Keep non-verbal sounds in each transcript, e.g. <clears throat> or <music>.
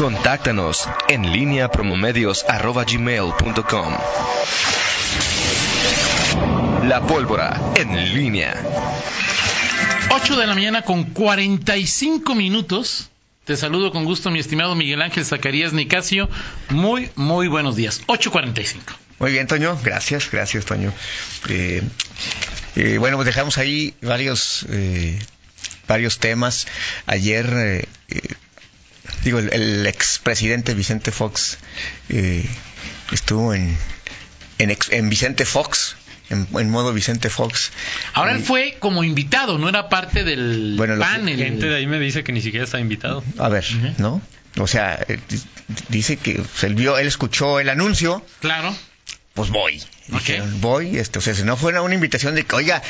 Contáctanos en línea promomedios.com. La pólvora en línea. 8 de la mañana con 45 minutos. Te saludo con gusto, mi estimado Miguel Ángel Zacarías Nicasio. Muy, muy buenos días. 8.45. Muy bien, Toño. Gracias, gracias, Toño. Eh, eh, bueno, pues dejamos ahí varios, eh, varios temas. Ayer, eh, eh, digo, el, el expresidente Vicente Fox eh, estuvo en, en, ex- en Vicente Fox, en, en modo Vicente Fox. Ahora él fue como invitado, no era parte del Bueno, panel. Gente de ahí me dice que ni siquiera está invitado. A ver. ¿no? O sea, eh, di- dice que él vio, él escuchó el anuncio, Claro. Pues voy. Ok. Dijeron, voy, este, o sea, si no fuera una invitación de que, oiga,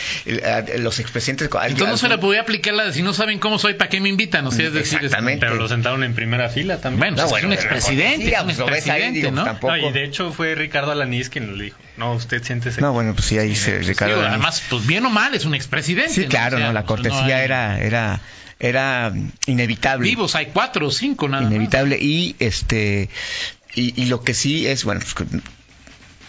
los expresidentes... Entonces no se le podía aplicar la de si no saben cómo soy, ¿para qué me invitan? O sea, es decir, es- Exactamente. Pero lo sentaron en primera fila también. Bueno, No, pues bueno, es un expresidente, sí, es un pues, lo expresidente, digo, ¿no? tampoco- No, y de hecho fue Ricardo Alanís quien le dijo. No, usted siéntese. No, bueno, pues sí, ahí se... Ricardo Digo, además, pues bien o mal, es un expresidente. Sí, claro, O sea, no, la pues, cortesía hay- era, era, era inevitable. Vivos hay cuatro o cinco nada más. inevitable y este y, y lo que sí es bueno pues,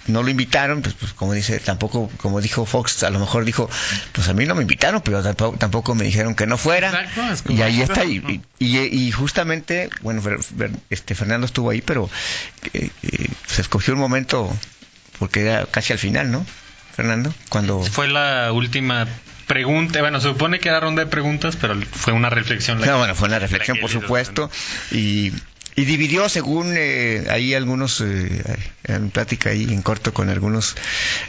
no lo invitaron pues, pues, como dice tampoco como dijo Fox a lo mejor dijo pues a mí no me invitaron pero tampoco, tampoco me dijeron que no fuera Exacto, es como- y ahí está y, y, y justamente bueno este Fernando estuvo ahí pero eh, eh, se escogió un momento porque era casi al final no Fernando cuando Fue la última pregunta. Bueno, se supone que era ronda de preguntas, pero fue una reflexión. la No, que- bueno, fue una reflexión, por supuesto, y, y dividió según eh, ahí algunos, eh, en plática ahí en corto con algunos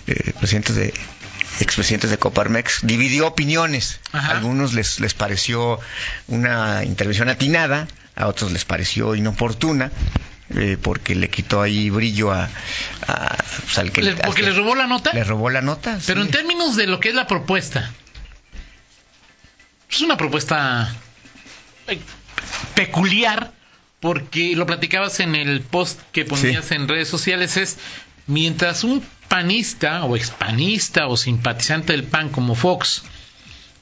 eh, presidentes de expresidentes de Coparmex, dividió opiniones. Ajá. A algunos les, les pareció una intervención atinada, a otros les pareció inoportuna. eh, porque le quitó ahí brillo a, a- pues, al que Le- al porque que le robó la nota. le robó la nota Pero sí. en términos de lo que es la propuesta, es una propuesta eh, peculiar, porque lo platicabas en el post que ponías en redes sociales, es mientras un panista o expanista o simpatizante del PAN como Fox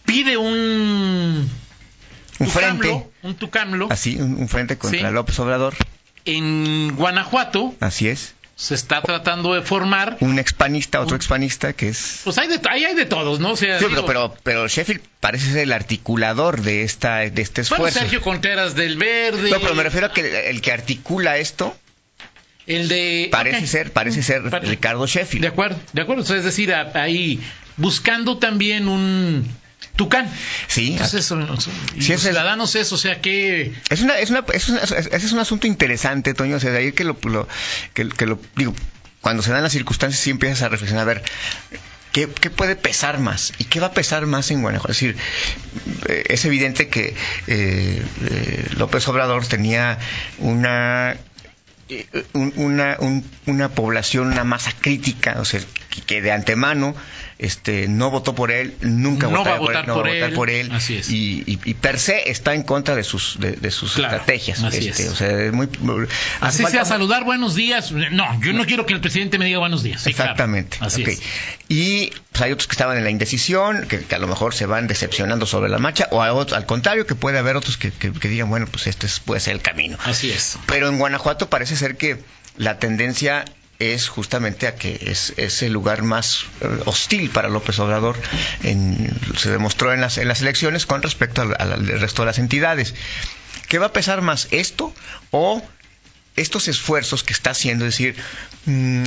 pide un un tucamlo, frente. un tucamlo, así un, un frente contra Sí. López Obrador. en Guanajuato así es se está tratando de formar un expanista, otro expanista que es... pues hay de, ahí hay de todos, ¿no? O sea, Sí, digo, pero, pero, Sheffield parece ser el articulador de esta de este bueno, esfuerzo. Sergio Contreras del Verde. no, pero me refiero a que el que articula esto El de. parece ser parece ser Ricardo Sheffield. De acuerdo, de acuerdo. O sea, es decir, ahí buscando también un tucán. Sí, eso, los ese es- ciudadanos eso, o sea, que. es una, es una, es una- es- es un asunto interesante, Toño. O sea, de ahí que lo, lo- que, que lo digo, cuando se dan las circunstancias sí empiezas a reflexionar, a ver, ¿qué, qué puede pesar más? ¿Y qué va a pesar más en Guanajuato? Es decir, eh, es evidente que eh, eh, López Obrador tenía una eh, un- una, un- una población, una masa crítica, o sea, que de antemano este, no votó por él, nunca No va a votar no por va a votar él. por él, Así es. y, y- y per se está en contra de sus, de, de sus Claro, estrategias. así este, es. O sea, es muy, Así falta- sea, saludar buenos días. No, yo no quiero que el presidente me diga buenos días. Sí, claro. Exactamente. Así ok. es. Y pues, hay otros que estaban en la indecisión, que, que a lo mejor se van decepcionando sobre la marcha, o otros- al contrario, que puede haber otros que, que- que digan, bueno, pues este es- puede ser el camino. Así es. Pero en Guanajuato parece ser que la tendencia es justamente a que es, es el lugar más eh, hostil para López Obrador. En- se demostró en las, en las elecciones con respecto al, al- resto de las entidades. ¿Qué va a pesar más esto o estos esfuerzos que está haciendo? Es decir, mm,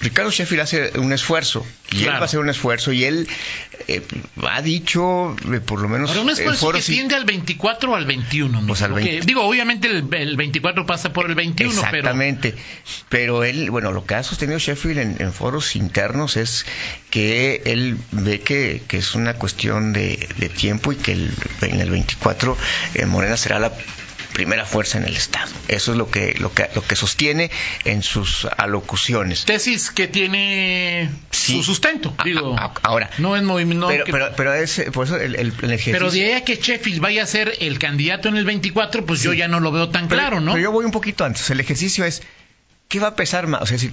Ricardo Sheffield hace un esfuerzo y él va a hacer un esfuerzo y él eh, ha dicho, eh, por lo menos, Ahora, un esfuerzo que tiende al 24 o al 21. ¿no? Pues al Porque, 20. digo, obviamente el, el 24 pasa por el 21, pero. Exactamente. Pero... él, bueno, lo que ha sostenido Sheffield en, en foros internos es que él ve que, que es una cuestión de, de tiempo y que el- en el 24 eh, Morena será la primera fuerza en el Estado. Eso es lo que, lo que, lo que sostiene en sus alocuciones. Tesis que tiene Sí. su sustento. Digo, a- ahora, no es movimiento. pero, pero, pero es, por eso el, el, el ejercicio... Pero de ahí a que Sheffield vaya a ser el candidato en el 24, pues yo ya no lo veo tan Pero- claro, ¿no? Pero yo voy un poquito antes. El ejercicio es, ¿qué va a pesar más? O sea, si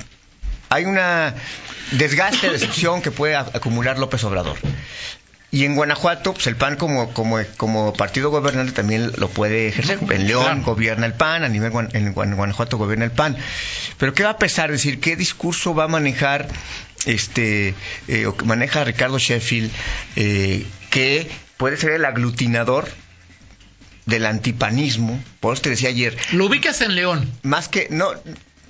hay una desgaste, decepción que puede acumular López Obrador. Y en Guanajuato, pues el PAN como, como, como partido gobernante también lo puede ejercer. En León Claro. gobierna el PAN, a nivel en Guan- Guanajuato gobierna el PAN. Pero ¿qué va a pesar? Es decir, ¿qué discurso va a manejar este eh, o que maneja Ricardo Sheffield eh, que puede ser el aglutinador del antipanismo? Por eso te decía ayer, Lo ubicas en León. más que no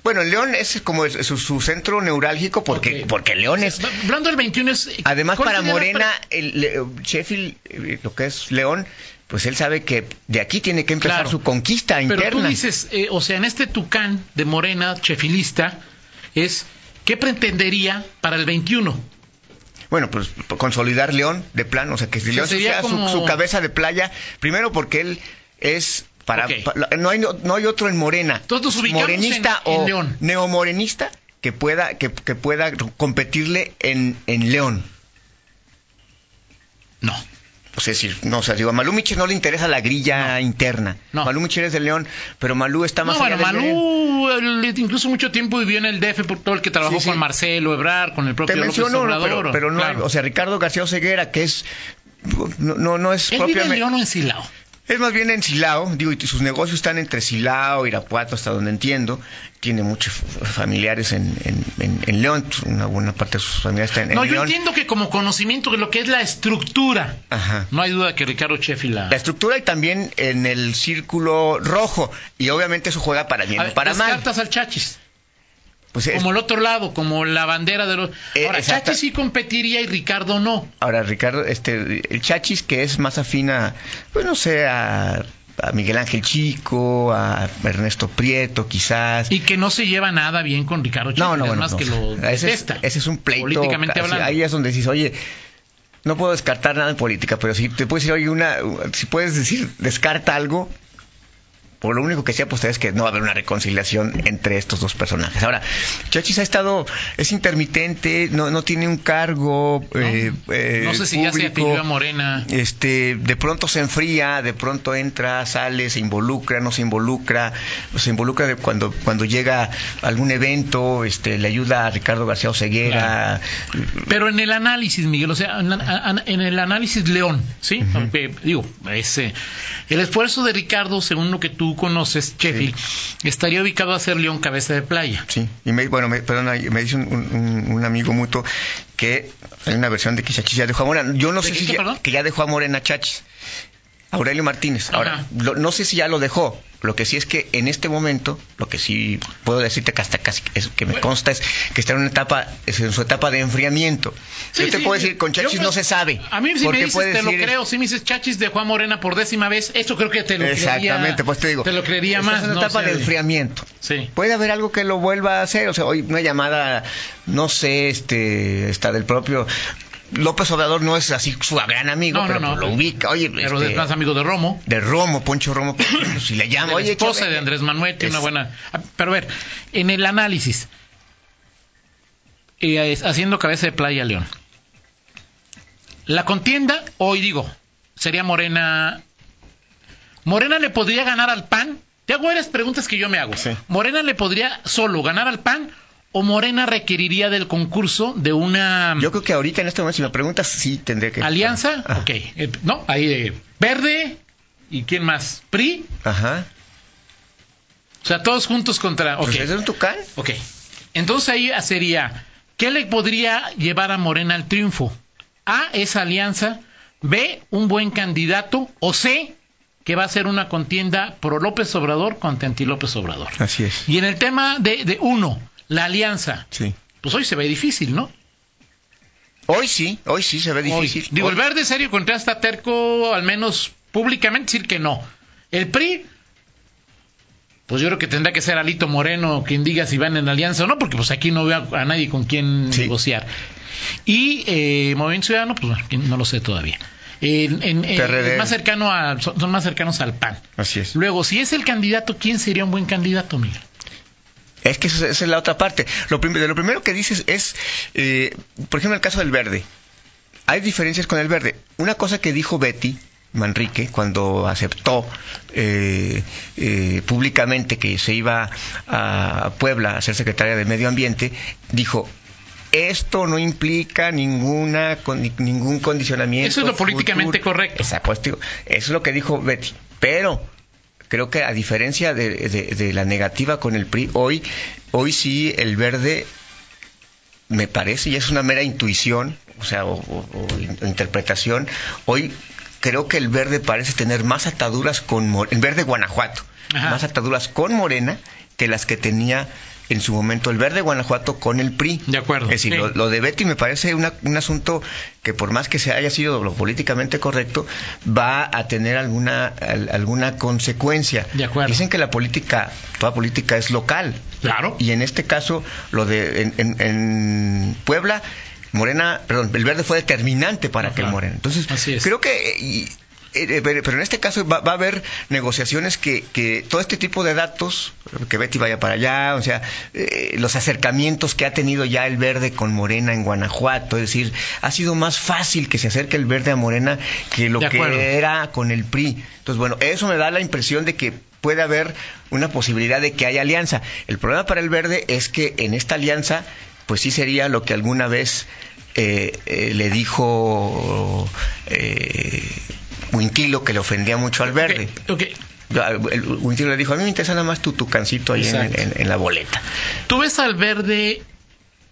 bueno, el León es como su, su centro neurálgico porque porque León es Hablando del 21 es... Además, ¿cuál para Morena, pre- el, le- Sheffield, eh, lo que es León, pues él sabe que de aquí tiene que empezar Claro. su conquista Pero interna. tú dices, eh, o sea, en este tucán de Morena, chefilista, es... ¿Qué pretendería para el 21? Bueno, pues consolidar León de plano, o sea, que si León sea su, cabeza de playa, primero porque él es para, no hay no hay otro en Morena, morenista en- en o León. neomorenista que pueda que, que pueda competirle en, en León. No. O sea, es decir, no, o sea, digo, a Malú Michel no le interesa la grilla interna. No. Malú Michel es de León, pero Malú está más No, allá bueno, León. Malú él incluso mucho tiempo vivió en el DF por todo el que trabajó Sí, sí. con Marcelo Ebrar, con el propio Te menciono, Obrador. pero, pero no, claro. o sea, Ricardo García Oseguera, que es, no, no, no es Él vive en León o en Silao. Es más bien en Silao, digo, y sus negocios están entre Silao, Irapuato, hasta donde entiendo, tiene muchos familiares en, en, en- en León, una buena parte de sus familiares está en, en No, yo León. entiendo que como conocimiento de lo que es la estructura, Ajá. no hay duda que Ricardo Sheffield la... La estructura y también en el círculo rojo, y obviamente eso juega para bien o para mal. al Chachis, Pues es- como el otro lado, como la bandera de los... Eh, Ahora, exacta- Chachis sí competiría y Ricardo no. Ahora, Ricardo, este, el Chachis, que es más afín a, pues no sé, a, a Miguel Ángel Chico, a Ernesto Prieto, quizás. Y que no se lleva nada bien con Ricardo Sheffield, no, no, bueno, más no. que lo <laughs> ese, es, ese es un pleito. Políticamente hablando. Ahí es donde dices, oye, no puedo descartar nada en política, pero si te puedes decir, oye, una, si puedes decir, descarta algo, por lo único que sea, pues es que no va a haber una reconciliación entre estos dos personajes. Ahora, Chachis ha estado, es intermitente, no, no tiene un cargo. eh, eh, no sé si ya se afilió a Morena. Este, de pronto se enfría, de pronto entra, sale, se involucra, no se involucra, se involucra cuando cuando llega a algún evento, este, le ayuda a Ricardo García Oseguera. Pero en el análisis, Miguel, o sea, en, el análisis León, ¿sí? Digo, ese, el esfuerzo de Ricardo, según lo que tú conoces, Sheffield, estaría ubicado a ser León cabeza de playa. Sí, y me, bueno, me, perdona, me dice un, un- un amigo mutuo que hay una versión de que Chachis ya dejó a Morena. Yo no ¿De sé si ya- perdón? que ya dejó a Morena Chachis. Aurelio Martínez. Ahora, lo- no sé si ya lo dejó. Lo que sí es que en este momento, lo que sí puedo decirte que hasta casi es que me consta es que está en una etapa, es en su etapa de enfriamiento. Sí, yo te sí, puedo sí. decir, con Yo Chachis no se sabe. A mí si me dices, te lo creo. Si me dices Chachis de Juan Morena por décima vez, eso creo que te lo creería. Exactamente, pues te digo. Te lo creería más. en una ¿no? etapa O sea, de enfriamiento. Sí. Puede haber algo que lo vuelva a hacer, o sea, hoy una llamada, no sé, este, está del propio López Obrador no es así su gran amigo, No, no, pero no. pues lo ubica, oye, Pero este, es más amigo de Romo. de Romo, Poncho Romo, <clears throat> si le llama, la oye, esposa chave, de Andrés Manuel tiene es- una buena. Ah, Pero a ver, en el análisis, eh, haciendo cabeza de playa León. La contienda, hoy digo, sería Morena. Morena le podría ganar al PAN. Te hago varias preguntas que yo me hago. Sí. Morena le podría solo ganar al PAN o Morena requeriría del concurso de una Yo creo que ahorita en este momento, si me preguntas, sí tendré que. alianza. Ok, eh, no, ahí eh, verde y quién más, PRI. Ajá. O sea, todos juntos contra. Ok. Pues ¿Es un tucán? Ok. Entonces ahí sería, ¿qué le podría llevar a Morena al triunfo? A, esa alianza. B, un buen candidato. O C, que va a ser una contienda pro López Obrador contra anti López Obrador. Así es. Y en el tema de, de uno, la alianza, Sí. pues hoy se ve difícil, ¿no? Hoy sí, hoy sí se ve Hoy. difícil. Digo, Hoy- el verde serio contrasta terco, al menos públicamente, decir que no. El PRI, pues yo creo que tendrá que ser Alito Moreno quien diga si van en alianza o no, porque pues aquí no veo a, a nadie con quien Sí. negociar. Y eh, Movimiento Ciudadano, pues bueno, no lo sé todavía. En- en- más cercano a, son, son más cercanos al PAN. Así es. Luego, si es el candidato, ¿quién sería un buen candidato, Miguel? Es que esa es la otra parte. Lo prim- de lo primero que dices es, eh, por ejemplo, el caso del verde. Hay diferencias con el verde. Una cosa que dijo Betty Manrique cuando aceptó eh, eh, públicamente que se iba a Puebla a ser secretaria de Medio Ambiente, dijo, esto no implica ninguna con- ningún condicionamiento. Eso es lo políticamente futuro". correcto. Exacto, pues, eso es lo que dijo Betty. Pero creo que a diferencia de, de- de la negativa con el PRI, hoy, hoy sí el verde me parece, y es una mera intuición, o sea, o, o- o in- interpretación, hoy creo que el verde parece tener más ataduras con Mo- el verde Guanajuato, Ajá. más ataduras con Morena que las que tenía en su momento el verde Guanajuato con el PRI. De acuerdo, Es decir, sí. lo, lo de Betty me parece una- un asunto que por más que se haya sido lo políticamente correcto, va a tener alguna, al- alguna consecuencia. De acuerdo. Dicen que la política, toda política es local. Claro. Y en este caso, lo de en, en- en Puebla, Morena, perdón, el verde fue determinante para que claro. Morena. Entonces, Así es. creo que pero pero en este caso va, va a haber negociaciones que, que todo este tipo de datos, que Betty vaya para allá, o sea, eh, los acercamientos que ha tenido ya el verde con Morena en Guanajuato, es decir, ha sido más fácil que se acerque el verde a Morena que lo que era con el PRI. Entonces, bueno, eso me da la impresión de que puede haber una posibilidad de que haya alianza. El problema para el verde es que en esta alianza, pues sí sería lo que alguna vez eh, eh, le dijo eh, Wintilo, que le ofendía mucho al verde. Ok, ok. Ya, el- Wintilo le dijo, a mí me interesa nada más tu tucancito ahí en, Exacto. en- en la boleta. ¿Tú ves al verde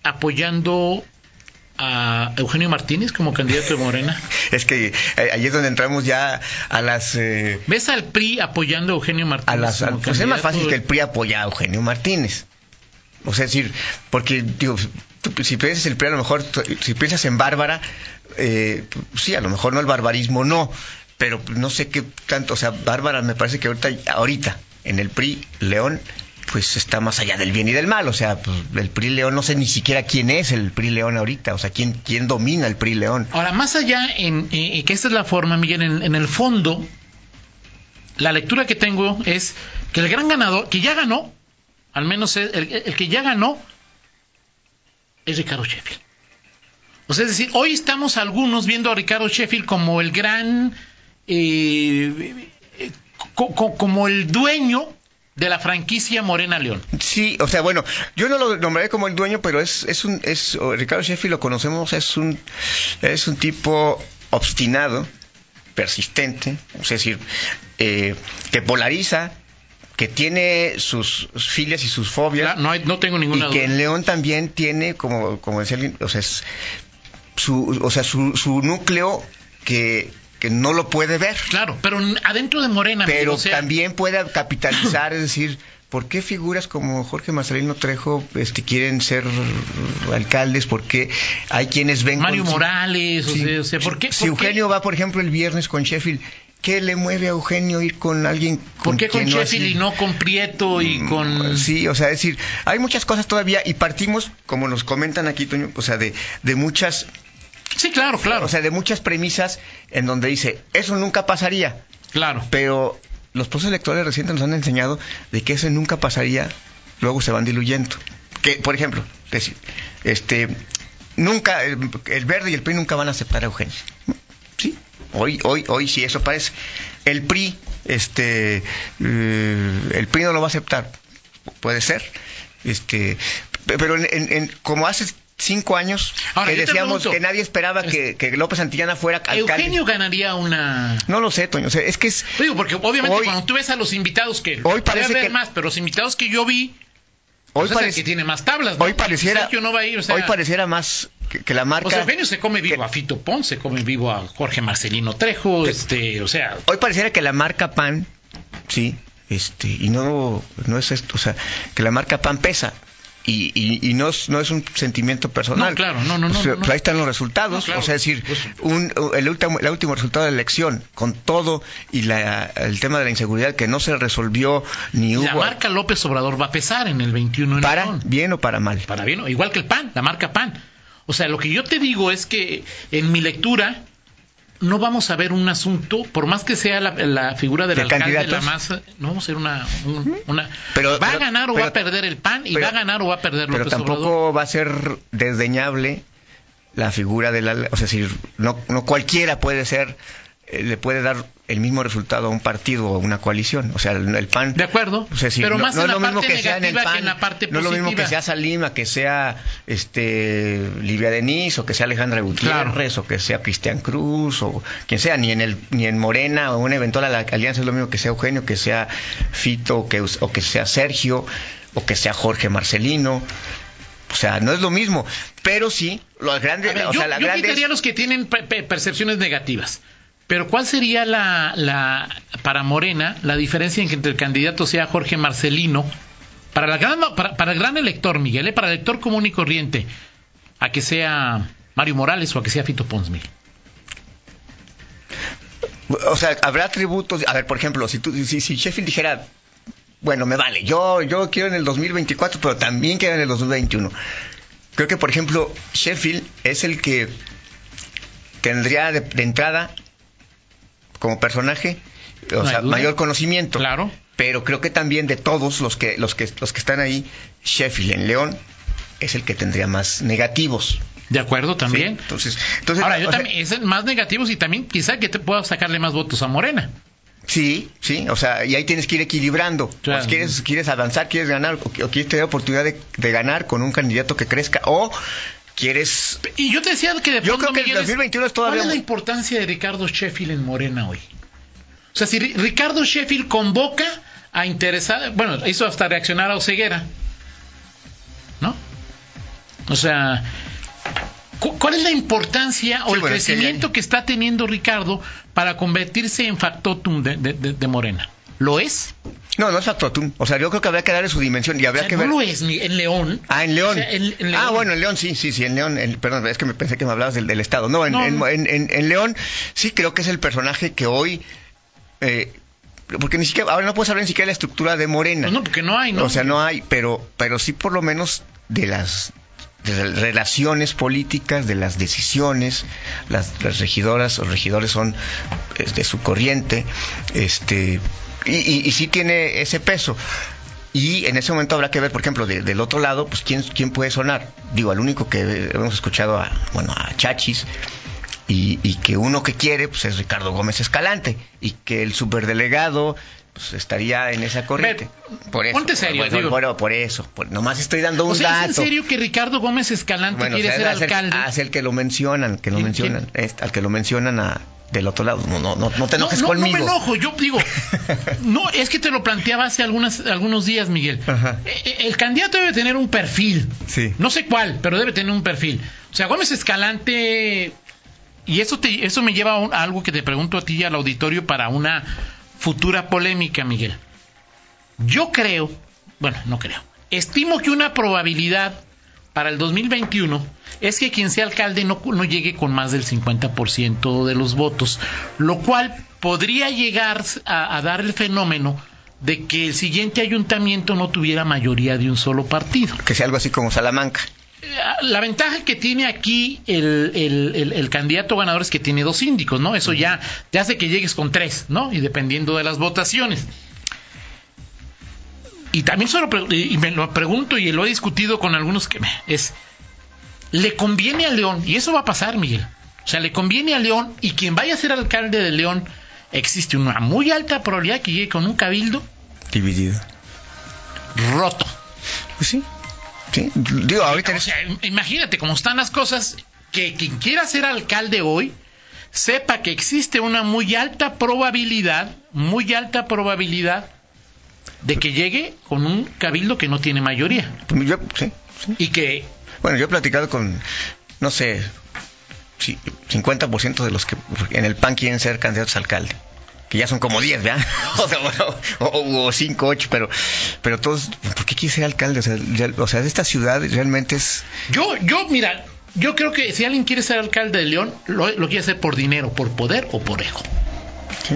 apoyando a Eugenio Martínez como candidato de Morena? <laughs> Es que eh, ahí es donde entramos ya a las... eh, ¿Ves al PRI apoyando a Eugenio Martínez? a las, como pues es más fácil que el PRI apoye a Eugenio Martínez. O sea, es decir, porque, digo, si piensas el PRI, a lo mejor, si piensas en Bárbara, eh, sí, a lo mejor no el barbarismo, no, pero no sé qué tanto, o sea, Bárbara me parece que ahorita, en el PRI, León, pues está más allá del bien y del mal, o sea, pues, el PRI León, no sé ni siquiera quién es el PRI León ahorita, o sea, quién, quién domina el PRI León. Ahora, más allá en eh, que esta es la forma, Miguel, en, en el fondo, la lectura que tengo es que el gran ganador, que ya ganó, al menos el, el- el que ya ganó, es Ricardo Sheffield. O sea, es decir, hoy estamos algunos viendo a Ricardo Sheffield como el gran, eh, eh, co- co- como el dueño de la franquicia Morena León. Sí, o sea, bueno, yo no lo nombraré como el dueño, pero es, es un, es, Ricardo Sheffield lo conocemos, es un, es un tipo obstinado, persistente, es decir, eh, que polariza, que tiene sus filias y sus fobias, No, hay- no tengo ninguna y que en León también tiene, como, como decía alguien, o sea, es su, o sea, su, su núcleo que, que no lo puede ver Claro, pero adentro de Morena, pero o sea, también puede <clears throat> capitalizar, es decir, ¿por qué figuras como Jorge Marcelino Trejo este, quieren ser alcaldes? Porque hay quienes ven... Mario con- Morales, o sea, o sea, ¿por qué? Si por qué- Eugenio va, por ejemplo, el viernes con Sheffield, ¿qué le mueve a Eugenio ir con alguien ¿Por qué con no Sheffield así- y no con Prieto y con... Sí, o sea, es decir, hay muchas cosas todavía y partimos, como nos comentan aquí, Toño, o sea, de, de muchas Sí, claro, claro. o sea, de muchas premisas en donde dice, eso nunca pasaría. claro. Pero los procesos electorales recientes nos han enseñado de que eso nunca pasaría, luego se van diluyendo. Que, por ejemplo, decir, este, nunca, el, el verde y el PRI nunca van a aceptar a Eugenio. Sí, hoy, hoy, hoy sí eso parece. El PRI, este, eh, el PRI no lo va a aceptar. Puede ser. Este, pe- pero en, en- en- como hace cinco años Ahora, que decíamos pregunto, que nadie esperaba que, que López Santillana fuera alcalde. Eugenio ganaría una... No lo sé, Toño. O sea, es que es, Digo, porque obviamente Hoy- cuando tú ves a los invitados que... Hoy parece haber que- más, pero los invitados que yo vi... hoy, pues parece- que tiene más tablas, ¿no? hoy pareciera, Sergio no va a ir, o sea... hoy pareciera más que, que la marca. O sea, Eugenio se come vivo que- a Fito Pons, se come vivo a Jorge Marcelino Trejo, este, o sea... Hoy pareciera que la marca PAN, sí, este, y no, no es esto, o sea, que la marca PAN pesa. Y, y, y no, es, no es un sentimiento personal. No, claro, no, no, no, O sea, no, no. pues ahí están los resultados. No, claro. O sea, es decir, un, el, último, el último resultado de la elección, con todo y la, el tema de la inseguridad que no se resolvió ni La hubo. marca López Obrador va a pesar en el 21 en ¿Para León. bien o para mal? Para bien, igual que el PAN, la marca PAN. O sea, lo que yo te digo es que en mi lectura no vamos a ver un asunto, por más que sea la, la figura del ¿De alcalde la candidatos? más, no vamos a ser una, un- una Pero- va pero- a ganar o pero- va a perder el PAN y pero- va a ganar o va a perder Pero López tampoco Obrador. va a ser desdeñable la figura de la... O sea, decir, no, no cualquiera puede ser le puede dar el mismo resultado a un partido o a una coalición. O sea, el, PAN. De acuerdo. O sea, sí, pero no, más no en es la lo mismo que sea en el negativa PAN. que en la parte no es lo mismo que sea Salima, que sea este Livia Denis, o que sea Alejandra Gutiérrez, o que sea Cristian Cruz, o quien sea, ni en el ni en Morena o una eventual alianza es lo mismo que sea Eugenio, que sea Fito, o que, o que sea Sergio, o que sea Jorge Marcelino. O sea, no es lo mismo, pero sí, los grandes, ver, o yo, sea, las yo grandes quitaría los que tienen pe- pe- percepciones negativas. Pero ¿cuál sería la, para Morena la diferencia entre el candidato sea Jorge Marcelino para la gran para, para el gran elector Miguel, eh, para el elector común y corriente, a que sea Mario Morales o a que sea Fito Pons Miguel? O sea, habrá tributos. A ver, por ejemplo, si, tú, si, Sheffield dijera, bueno, me vale, yo, yo quiero en el 2024, pero también quiero en el 2021. Creo que, por ejemplo, Sheffield es el que tendría de entrada, como personaje, o No sea, mayor conocimiento. Claro. Pero creo que también de todos los que, los que, los que están ahí, Sheffield en León es el que tendría más negativos. De acuerdo ¿sí? también. Entonces, entonces, Ahora, yo sea, también, es el más negativos y también quizá que te pueda sacarle más votos a Morena. Sí, sí, o sea, y ahí tienes que ir equilibrando. Claro. Pues quieres, quieres avanzar, quieres ganar, o quieres tener oportunidad de, de ganar con un candidato que crezca, o quieres... Y yo te decía que de Yo creo que el Miguel, es- 2021 es todavía ¿Cuál es la importancia de Ricardo Sheffield en Morena hoy? O sea, si Ri- Ricardo Sheffield convoca a interesar, bueno, hizo hasta reaccionar a Oceguera, ¿no? O sea, cu- ¿cuál es la importancia o Sí, el bueno, es que crecimiento que está teniendo Ricardo para convertirse en factotum de, de- de- de Morena? ¿Lo es? No, no es factotum. O sea, yo creo que habría que darle su dimensión y O habría sea, que no ver... lo es ni en León. Ah, en León. O sea, en- en Ah, León. bueno, en León sí, sí, sí, en León. en- perdón, es que me pensé que me hablabas del, del Estado. No, en, No, en- no. en- León sí creo que es el personaje que hoy... eh, porque ni siquiera, ahora no puedes hablar ni siquiera de la estructura de Morena. Pues no, porque no hay, ¿no? O sea, no hay, pero, pero sí por lo menos de las relaciones políticas, de las decisiones, las, las regidoras o regidores son de su corriente, este, y, y, y sí tiene ese peso. Y en ese momento habrá que ver, por ejemplo, de- del otro lado, pues quién, quién puede sonar. Digo, al único que hemos escuchado a, bueno, a Chachis, y, y que uno que quiere pues es Ricardo Gómez Escalante y que el superdelegado pues estaría en esa corriente. Por eso. ponte serio, bueno, digo. bueno, por eso. por- nomás estoy dando un O sea, ¿es dato. en serio que Ricardo Gómez Escalante Bueno, quiere o sea, ser es alcalde? ah, es el que lo mencionan, que lo ¿Quién- mencionan, es- al que lo mencionan a, del otro lado. No, no, no, no te No, enojes no, no conmigo. me enojo, yo digo, <laughs> no, es que te lo planteaba hace algunas, algunos días, Miguel. Ajá. Eh, eh, El candidato debe tener un perfil. Sí. No sé cuál, pero debe tener un perfil. O sea, Gómez Escalante, y eso, te, eso me lleva a, un- a algo que te pregunto a ti y al auditorio para una futura polémica, Miguel. Yo creo, bueno, no creo, estimo que una probabilidad para el 2021 es que quien sea alcalde no, no llegue con más del 50% de los votos, lo cual podría llegar a, a dar el fenómeno de que el siguiente ayuntamiento no tuviera mayoría de un solo partido. Que sea algo así como Salamanca. La ventaja que tiene aquí el, el- el- el candidato ganador es que tiene dos síndicos, ¿no? Eso ya, ya hace que llegues con tres, ¿no? Y dependiendo de las votaciones. Y también se lo pre- y me lo pregunto y lo he discutido con algunos que me- es le conviene a León y eso va a pasar, Miguel. O sea, le conviene a León y quien vaya a ser alcalde de León existe una muy alta probabilidad que llegue con un cabildo Dividido. roto. Pues sí. Sí. Digo, ahorita... O sea, imagínate cómo están las cosas, que quien quiera ser alcalde hoy sepa que existe una muy alta probabilidad, muy alta probabilidad de que llegue con un cabildo que no tiene mayoría yo, sí, sí. y que Bueno, yo he platicado con, no sé, sí, 50% de los que en el PAN quieren ser candidatos a alcalde. Que ya son como 10, ¿verdad? <laughs> o sea, bueno, o, o 5, 8, pero, pero todos, ¿por qué quiere ser alcalde? O sea, ya- o sea, esta ciudad realmente es... yo, yo, mira, yo creo que si alguien quiere ser alcalde de León, lo, lo quiere hacer por dinero, por poder o por ego. ¿sí?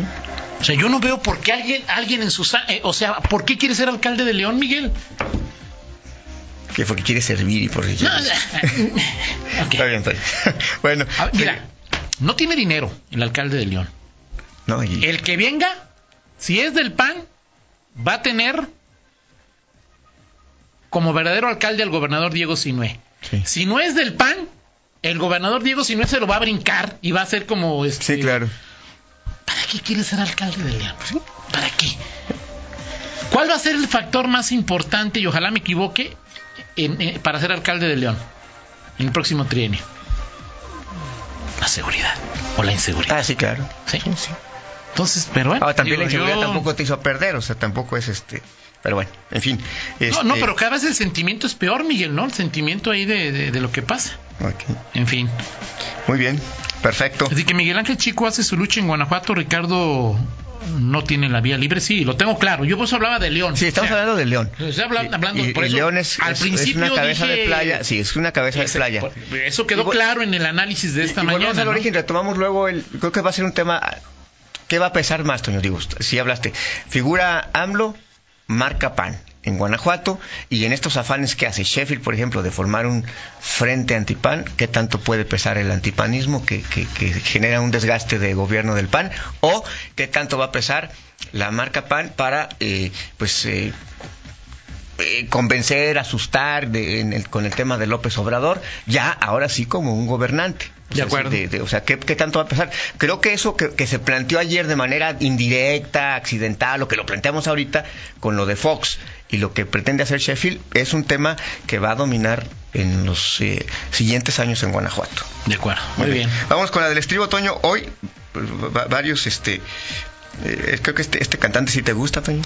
O sea, yo no veo por qué alguien, alguien en su... eh, o sea, ¿por qué quiere ser alcalde de León, Miguel? Que porque quiere servir y por... No, <laughs> <laughs> ok. Está bien, está bien. bueno, ver, mira, no tiene dinero el alcalde de León. No, y- El que venga, si es del PAN, va a tener como verdadero alcalde al gobernador Diego Sinué. Sí. Si no es del PAN, el gobernador Diego Sinué se lo va a brincar y va a ser como este, sí, claro. qué quiere ser alcalde de León? ¿Para qué? ¿Cuál va a ser el factor más importante, y ojalá me equivoque, en- eh, para ser alcalde de León en el próximo trienio? La seguridad o la inseguridad. Ah, sí, claro. Sí. Sí, sí. Entonces, pero bueno. Ahora, también digo, la inseguridad yo- tampoco te hizo perder, o sea, tampoco es este. Pero bueno, en fin. No, este- no, pero cada vez el sentimiento es peor, Miguel, ¿no? El sentimiento ahí de, de- de lo que pasa. Ok. En fin. Muy bien, perfecto. Así que Miguel Ángel Chico hace su lucha en Guanajuato, Ricardo no tiene la vía libre, sí, lo tengo claro. Yo eso hablaba de León. Sí, estamos O sea, hablando de León. Estoy habla- Y- hablando y, por y eso, León es, al es- es principio una cabeza dije- de playa. Sí, es una cabeza de playa. por- Eso quedó Y claro en el análisis de esta mañana. volvemos al origen, retomamos luego el. Creo que va a ser un tema. ¿Qué va a pesar más, Toño? Digo, si hablaste. Figura AMLO, marca PAN en Guanajuato y en estos afanes que hace Sheffield, por ejemplo, de formar un frente antipan, ¿qué tanto puede pesar el antipanismo que, que- que genera un desgaste de gobierno del PAN? ¿O qué tanto va a pesar la marca PAN para, eh, pues, eh, eh, convencer, asustar de- en el- con el tema de López Obrador, ya ahora sí como un gobernante. O De sea, acuerdo. de- o sea, ¿qué, qué tanto va a pasar? Creo que eso que, que se planteó ayer de manera indirecta, accidental, o que lo planteamos ahorita con lo de Fox y lo que pretende hacer Sheffield, es un tema que va a dominar en los eh, siguientes años en Guanajuato. De acuerdo, muy bien. Vamos con la del estribo, Toño. Hoy, pues, va- varios, este... eh, creo que este, este cantante sí te gusta, Toño.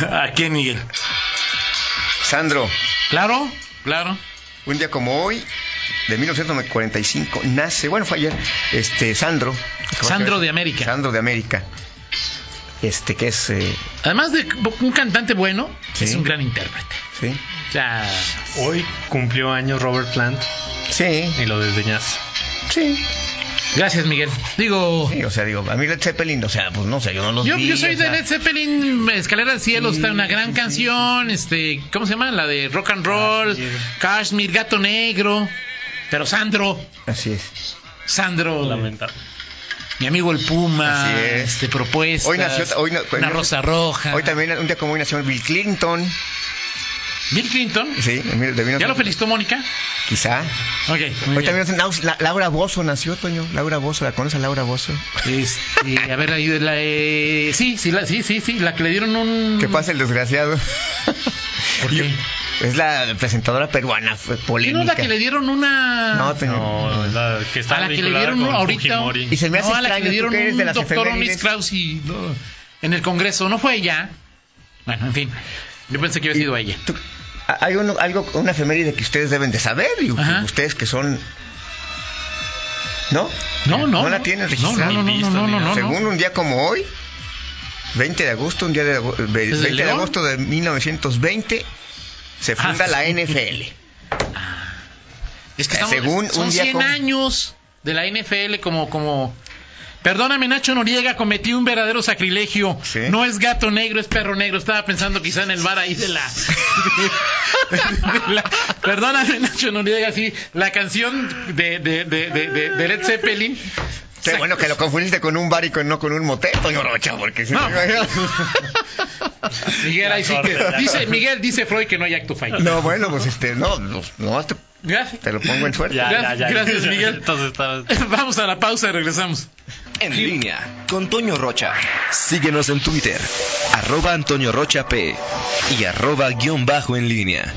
<laughs> ¿A quién, Miguel? Sandro. Claro, claro. Un día como hoy, de 1945, nace, bueno, fue ayer, este, Sandro. Sandro de América. Sandro de América. Este, que es, eh, Además de un cantante bueno, Sí. es un gran intérprete. sí, O sea, Hoy cumplió años Robert Plant sí, y lo desdeñas. Sí, gracias, Miguel. Digo, sí, o sea, digo, a mí Led Zeppelin, o sea, pues no sé, yo no los yo, vi, yo soy o sea, de Led Zeppelin, Escalera al Cielo, Sí, está una gran sí, sí, canción, este, ¿cómo se llama? La de Rock and Roll, Kashmir, Gato Negro. Pero Sandro, Así es. Sandro, Lamentable. mi amigo el Puma, Así es. este, propuestas, Hoy nació, hoy, no- una rosa roja. Hoy también, un día como hoy nació Bill Clinton, Bill Clinton, sí, de ¿ya lo felicitó Mónica? Quizá. Ok, nació La- Laura Bozo nació, Toño. Laura Bozo, ¿la conoces a Laura Bozo? Este, a ver, ahí de la, eh, sí, sí, la, sí, sí, sí, la que le dieron un... ¿Qué pasa el desgraciado? <laughs> ¿Por qué? Es la presentadora peruana, fue ¿Quién no polémica. es la que le dieron una... No, Toño. No, la que está a la que le dieron con ahorita... Fujimori. Y se me hace no, a la que le dieron un de doctor Onis y, no, en el Congreso, ¿no fue ella? Bueno, en fin, yo pensé que había sido ella. Tú- hay uno- algo, una efeméride que ustedes deben de saber, que Ajá. ustedes que son... ¿No? No, no, ¿No la no. tienes No, registrada? no, no, no, no, no, no, Según no. un día como hoy, 20 de agosto, un día de, ago- ve- ¿Es 20 de agosto de 1920, se funda Ah, la. NFL. Es que estamos, Según son un día 100 como- años de la NFL como... como Perdóname, Nacho Noriega, cometí un verdadero sacrilegio. Sí. No es gato negro, es perro negro. Estaba pensando quizá en el bar ahí de la... <laughs> Perdóname, Nacho Noriega, sí. La canción de, de, de, de, de- de Led Zeppelin. Qué bueno que lo confundiste con un bar y con, no con un motel, Toño Rocha, porque si No. <laughs> Miguel, ahí sí que... Dice, Miguel dice Freud que no hay acto fallido. No, bueno, pues este, no, no, no, te, Gracias. te lo pongo en suerte. Ya, ya, Gracias- ya. gracias, Miguel. <laughs> Entonces está... Vamos a la pausa y regresamos. En línea con Toño Rocha. Síguenos en Twitter, arroba Antonio Rocha P y arroba guion bajo en línea.